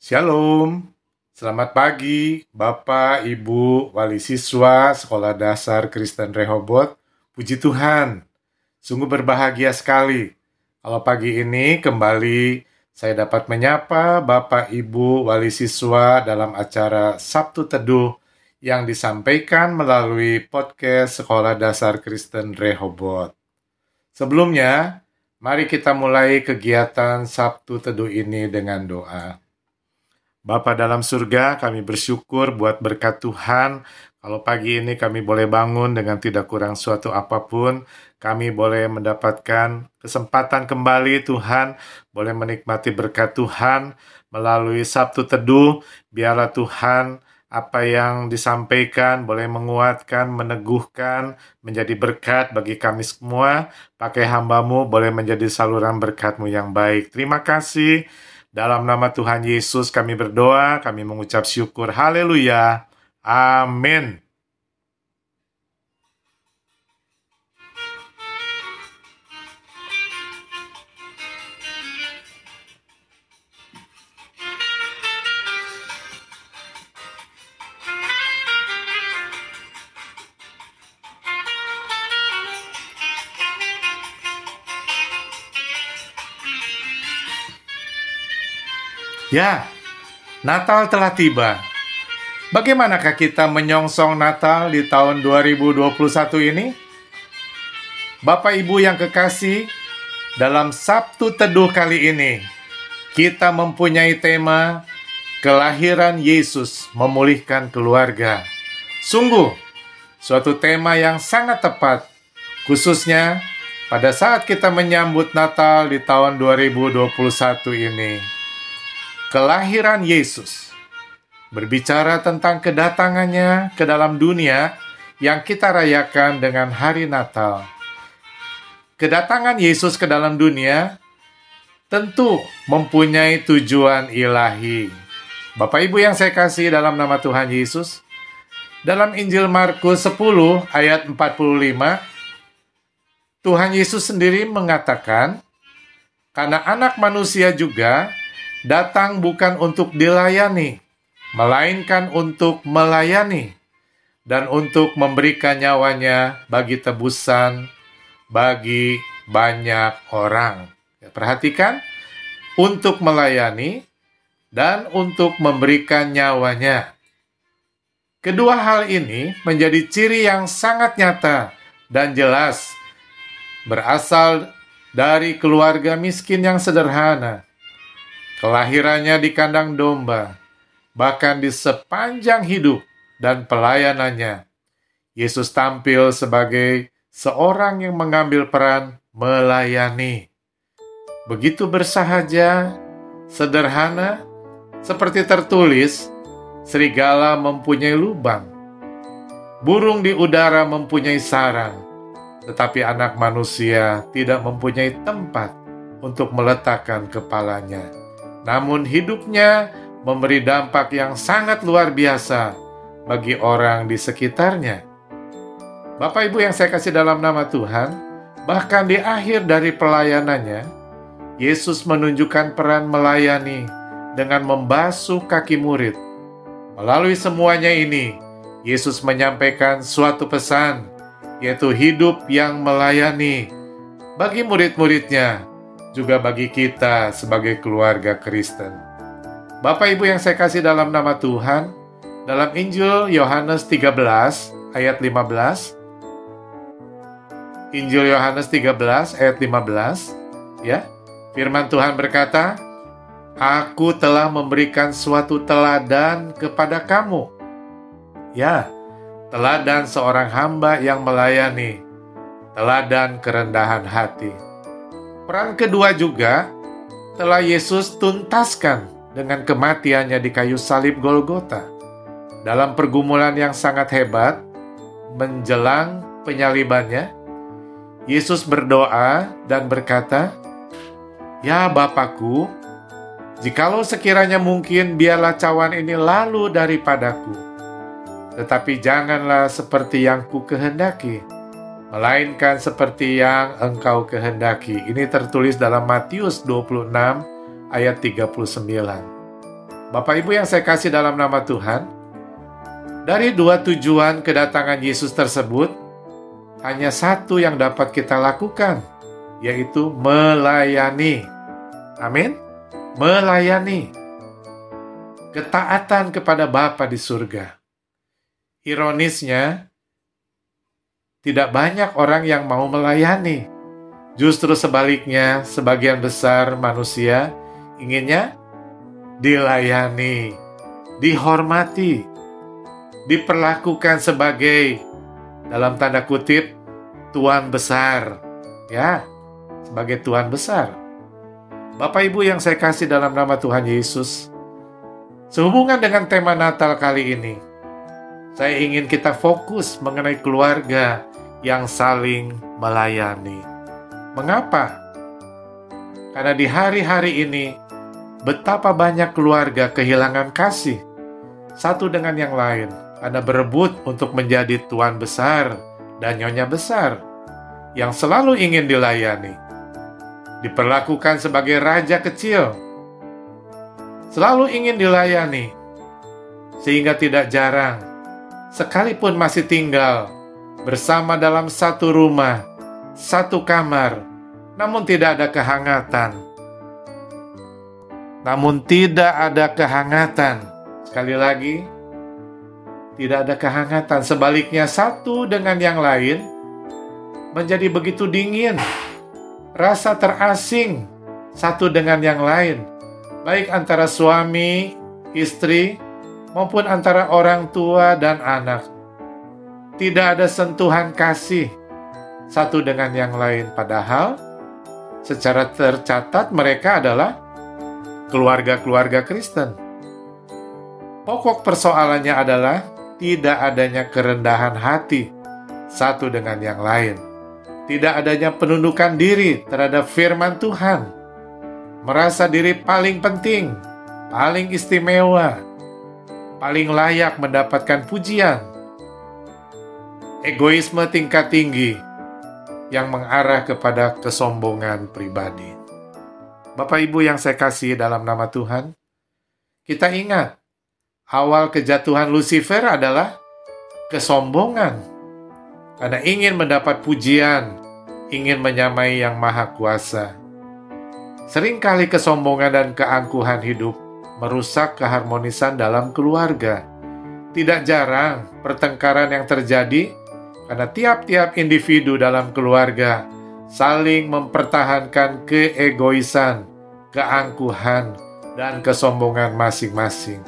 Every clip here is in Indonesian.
Shalom, selamat pagi Bapak, Ibu, wali siswa Sekolah Dasar Kristen Rehobot. Puji Tuhan, sungguh berbahagia sekali kalau pagi ini kembali saya dapat menyapa Bapak, Ibu, wali siswa dalam acara Sabtu Teduh yang disampaikan melalui podcast Sekolah Dasar Kristen Rehobot. Sebelumnya, mari kita mulai kegiatan Sabtu Teduh ini dengan doa. Bapa dalam surga, kami bersyukur buat berkat Tuhan. Kalau pagi ini kami boleh bangun dengan tidak kurang suatu apa pun, kami boleh mendapatkan kesempatan kembali Tuhan, boleh menikmati berkat Tuhan melalui Sabtu Teduh. Biarlah Tuhan apa yang disampaikan boleh menguatkan, meneguhkan, menjadi berkat bagi kami semua. Pakai hambamu boleh menjadi saluran berkatmu yang baik. Terima kasih. Dalam nama Tuhan Yesus kami berdoa, kami mengucap syukur. Haleluya. Amin. Ya, Natal telah tiba. Bagaimanakah kita menyongsong Natal di tahun 2021 ini? Bapak Ibu yang kekasih, dalam Sabtu Teduh kali ini, kita mempunyai tema Kelahiran Yesus Memulihkan Keluarga. Sungguh, suatu tema yang sangat tepat, khususnya pada saat kita menyambut Natal di tahun 2021 ini kelahiran Yesus. Berbicara tentang kedatangannya ke dalam dunia yang kita rayakan dengan hari Natal. Kedatangan Yesus ke dalam dunia tentu mempunyai tujuan ilahi. Bapak Ibu yang saya kasih dalam nama Tuhan Yesus, dalam Injil Markus 10 ayat 45, Tuhan Yesus sendiri mengatakan, karena anak manusia juga datang bukan untuk dilayani, melainkan untuk melayani dan untuk memberikan nyawanya bagi tebusan bagi banyak orang. Ya, perhatikan, untuk melayani dan untuk memberikan nyawanya. Kedua hal ini menjadi ciri yang sangat nyata dan jelas berasal dari keluarga miskin yang sederhana kelahirannya di kandang domba, bahkan di sepanjang hidup dan pelayanannya, Yesus tampil sebagai seorang yang mengambil peran melayani. Begitu bersahaja, sederhana, seperti tertulis, serigala mempunyai lubang, burung di udara mempunyai sarang, tetapi anak manusia tidak mempunyai tempat untuk meletakkan kepalanya namun hidupnya memberi dampak yang sangat luar biasa bagi orang di sekitarnya. Bapak Ibu yang saya kasih dalam nama Tuhan, bahkan di akhir dari pelayanannya, Yesus menunjukkan peran melayani dengan membasuh kaki murid. Melalui semuanya ini, Yesus menyampaikan suatu pesan, yaitu hidup yang melayani bagi murid-muridnya juga bagi kita sebagai keluarga Kristen. Bapak Ibu yang saya kasih dalam nama Tuhan, dalam Injil Yohanes 13 ayat 15, Injil Yohanes 13 ayat 15, ya. Firman Tuhan berkata, Aku telah memberikan suatu teladan kepada kamu. Ya, teladan seorang hamba yang melayani, teladan kerendahan hati. Peran kedua juga telah Yesus tuntaskan dengan kematiannya di kayu salib Golgota. Dalam pergumulan yang sangat hebat, menjelang penyalibannya, Yesus berdoa dan berkata, Ya Bapakku, jikalau sekiranya mungkin biarlah cawan ini lalu daripadaku. Tetapi janganlah seperti yang ku kehendaki, melainkan seperti yang engkau kehendaki. Ini tertulis dalam Matius 26 ayat 39. Bapak Ibu yang saya kasih dalam nama Tuhan, dari dua tujuan kedatangan Yesus tersebut, hanya satu yang dapat kita lakukan, yaitu melayani. Amin. Melayani. Ketaatan kepada Bapa di surga. Ironisnya, tidak banyak orang yang mau melayani. Justru sebaliknya, sebagian besar manusia inginnya dilayani, dihormati, diperlakukan sebagai dalam tanda kutip tuan besar. Ya, sebagai tuan besar. Bapak Ibu yang saya kasih dalam nama Tuhan Yesus, sehubungan dengan tema Natal kali ini, saya ingin kita fokus mengenai keluarga yang saling melayani. Mengapa? Karena di hari-hari ini, betapa banyak keluarga kehilangan kasih satu dengan yang lain karena berebut untuk menjadi tuan besar dan nyonya besar yang selalu ingin dilayani. Diperlakukan sebagai raja kecil, selalu ingin dilayani, sehingga tidak jarang, sekalipun masih tinggal bersama dalam satu rumah, satu kamar, namun tidak ada kehangatan. Namun tidak ada kehangatan. Sekali lagi, tidak ada kehangatan. Sebaliknya satu dengan yang lain menjadi begitu dingin. Rasa terasing satu dengan yang lain. Baik antara suami, istri, maupun antara orang tua dan anak tidak ada sentuhan kasih satu dengan yang lain. Padahal secara tercatat mereka adalah keluarga-keluarga Kristen. Pokok persoalannya adalah tidak adanya kerendahan hati satu dengan yang lain. Tidak adanya penundukan diri terhadap firman Tuhan. Merasa diri paling penting, paling istimewa, paling layak mendapatkan pujian, egoisme tingkat tinggi yang mengarah kepada kesombongan pribadi. Bapak Ibu yang saya kasih dalam nama Tuhan, kita ingat awal kejatuhan Lucifer adalah kesombongan karena ingin mendapat pujian, ingin menyamai yang maha kuasa. Seringkali kesombongan dan keangkuhan hidup merusak keharmonisan dalam keluarga. Tidak jarang pertengkaran yang terjadi karena tiap-tiap individu dalam keluarga saling mempertahankan keegoisan, keangkuhan, dan kesombongan masing-masing.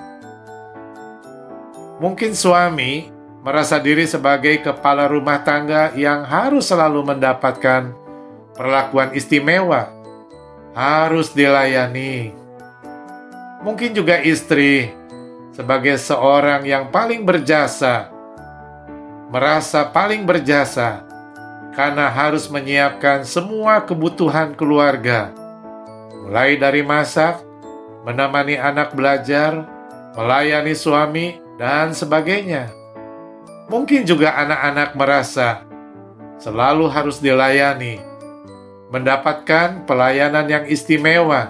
Mungkin suami merasa diri sebagai kepala rumah tangga yang harus selalu mendapatkan perlakuan istimewa, harus dilayani. Mungkin juga istri sebagai seorang yang paling berjasa merasa paling berjasa karena harus menyiapkan semua kebutuhan keluarga, mulai dari masak, menemani anak belajar, melayani suami, dan sebagainya. Mungkin juga anak-anak merasa selalu harus dilayani, mendapatkan pelayanan yang istimewa,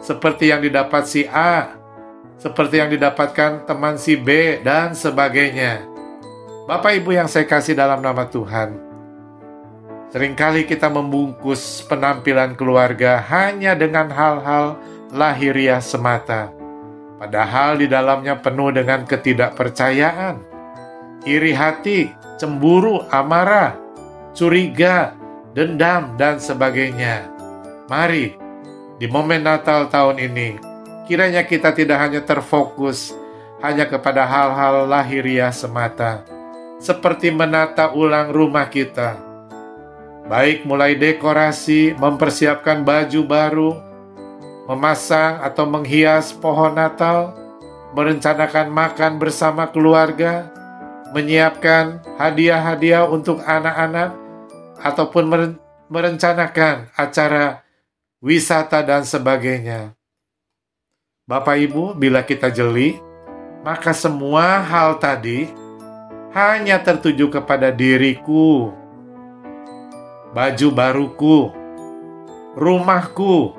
seperti yang didapat si A, seperti yang didapatkan teman si B, dan sebagainya. Bapak Ibu yang saya kasih dalam nama Tuhan, sering kali kita membungkus penampilan keluarga hanya dengan hal-hal lahiriah semata, padahal di dalamnya penuh dengan ketidakpercayaan, iri hati, cemburu, amarah, curiga, dendam, dan sebagainya. Mari, di momen Natal tahun ini, kiranya kita tidak hanya terfokus hanya kepada hal-hal lahiriah semata, seperti menata ulang rumah kita. Baik mulai dekorasi, mempersiapkan baju baru, memasang atau menghias pohon Natal, merencanakan makan bersama keluarga, menyiapkan hadiah-hadiah untuk anak-anak, ataupun merencanakan acara wisata dan sebagainya. Bapak Ibu, bila kita jeli, maka semua hal tadi hanya tertuju kepada diriku, baju baruku, rumahku,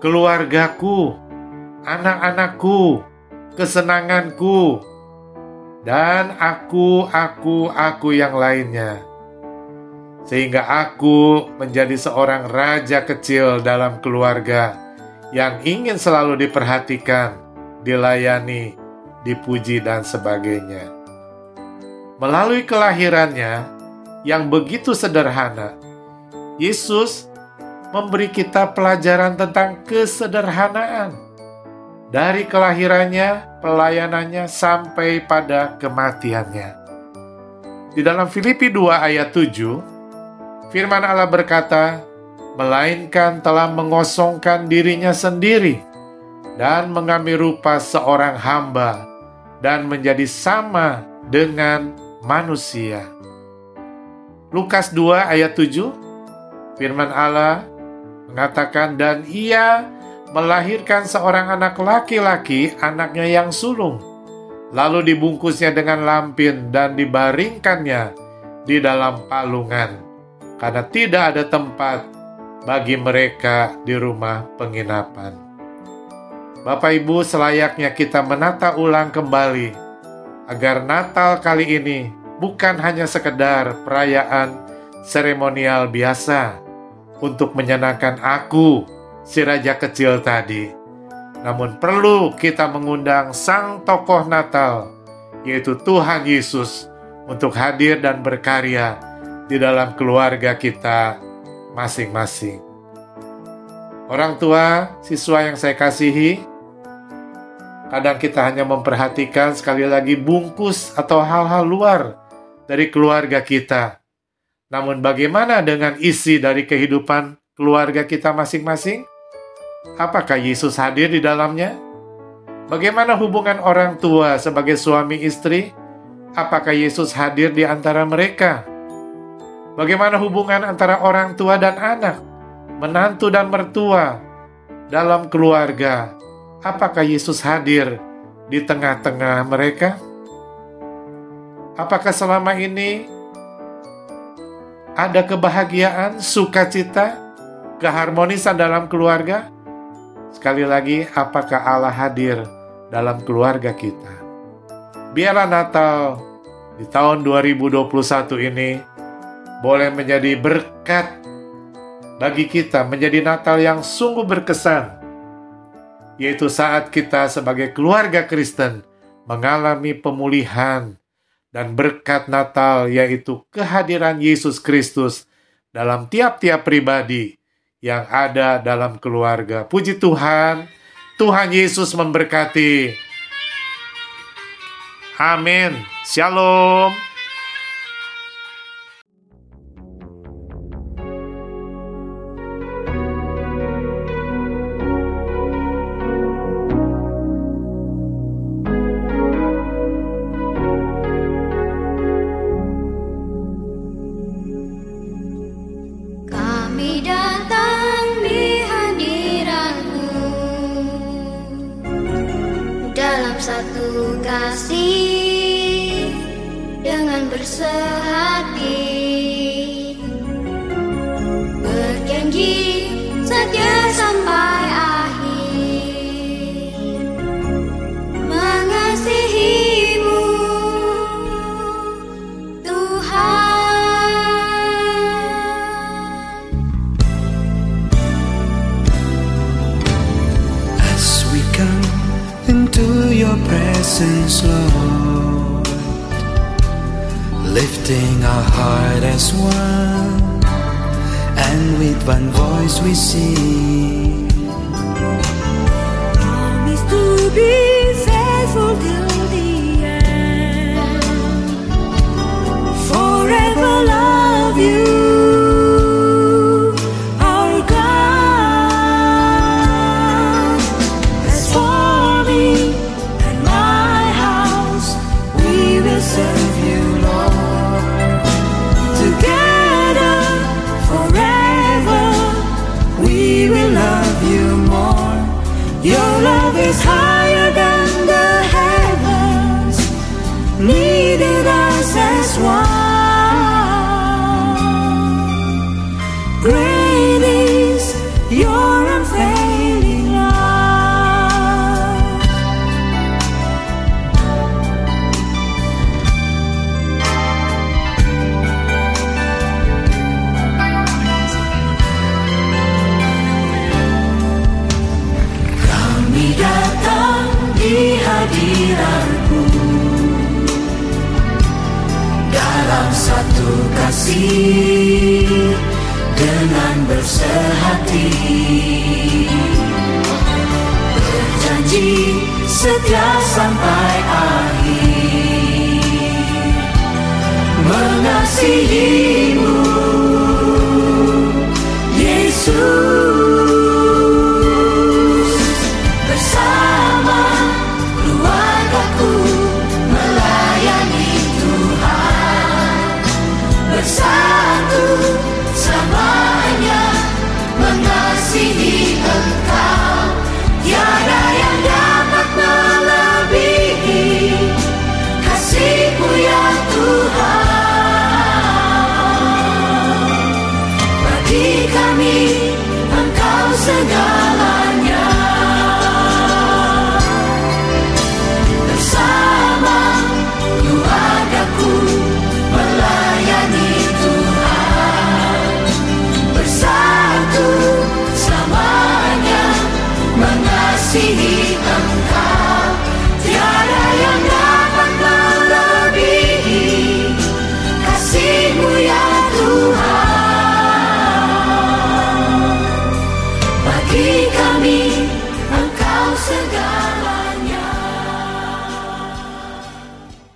keluargaku, anak-anakku, kesenanganku, dan aku, aku, aku yang lainnya. Sehingga aku menjadi seorang raja kecil dalam keluarga yang ingin selalu diperhatikan, dilayani, dipuji, dan sebagainya. Melalui kelahirannya yang begitu sederhana, Yesus memberi kita pelajaran tentang kesederhanaan dari kelahirannya, pelayanannya, sampai pada kematiannya. Di dalam Filipi 2 ayat 7, firman Allah berkata, melainkan telah mengosongkan dirinya sendiri dan mengambil rupa seorang hamba dan menjadi sama dengan manusia. Lukas 2 ayat 7, firman Allah mengatakan, dan ia melahirkan seorang anak laki-laki, anaknya yang sulung, lalu dibungkusnya dengan lampin dan dibaringkannya di dalam palungan, karena tidak ada tempat bagi mereka di rumah penginapan. Bapak Ibu, selayaknya kita menata ulang kembali agar Natal kali ini bukan hanya sekedar perayaan seremonial biasa untuk menyenangkan aku si raja kecil tadi. Namun perlu kita mengundang sang tokoh Natal, yaitu Tuhan Yesus, untuk hadir dan berkarya di dalam keluarga kita masing-masing. Orang tua, siswa yang saya kasihi, kadang kita hanya memperhatikan sekali lagi bungkus atau hal-hal luar dari keluarga kita. Namun bagaimana dengan isi dari kehidupan keluarga kita masing-masing? Apakah Yesus hadir di dalamnya? Bagaimana hubungan orang tua sebagai suami istri? Apakah Yesus hadir di antara mereka? Bagaimana hubungan antara orang tua dan anak, menantu dan mertua dalam keluarga? Apakah Yesus hadir di tengah-tengah mereka? Apakah selama ini ada kebahagiaan, sukacita, keharmonisan dalam keluarga? Sekali lagi, apakah Allah hadir dalam keluarga kita? Biarlah Natal di tahun 2021 ini boleh menjadi berkat bagi kita, menjadi Natal yang sungguh berkesan, yaitu saat kita sebagai keluarga Kristen mengalami pemulihan dan berkat Natal, yaitu kehadiran Yesus Kristus dalam tiap-tiap pribadi yang ada dalam keluarga. Puji Tuhan, Tuhan Yesus memberkati. Amin. Shalom. Yes. Promise to be menarku dalam satu kasih dengan bersehati. Berjanji setia sampai akhir. Mengasihimu Yesus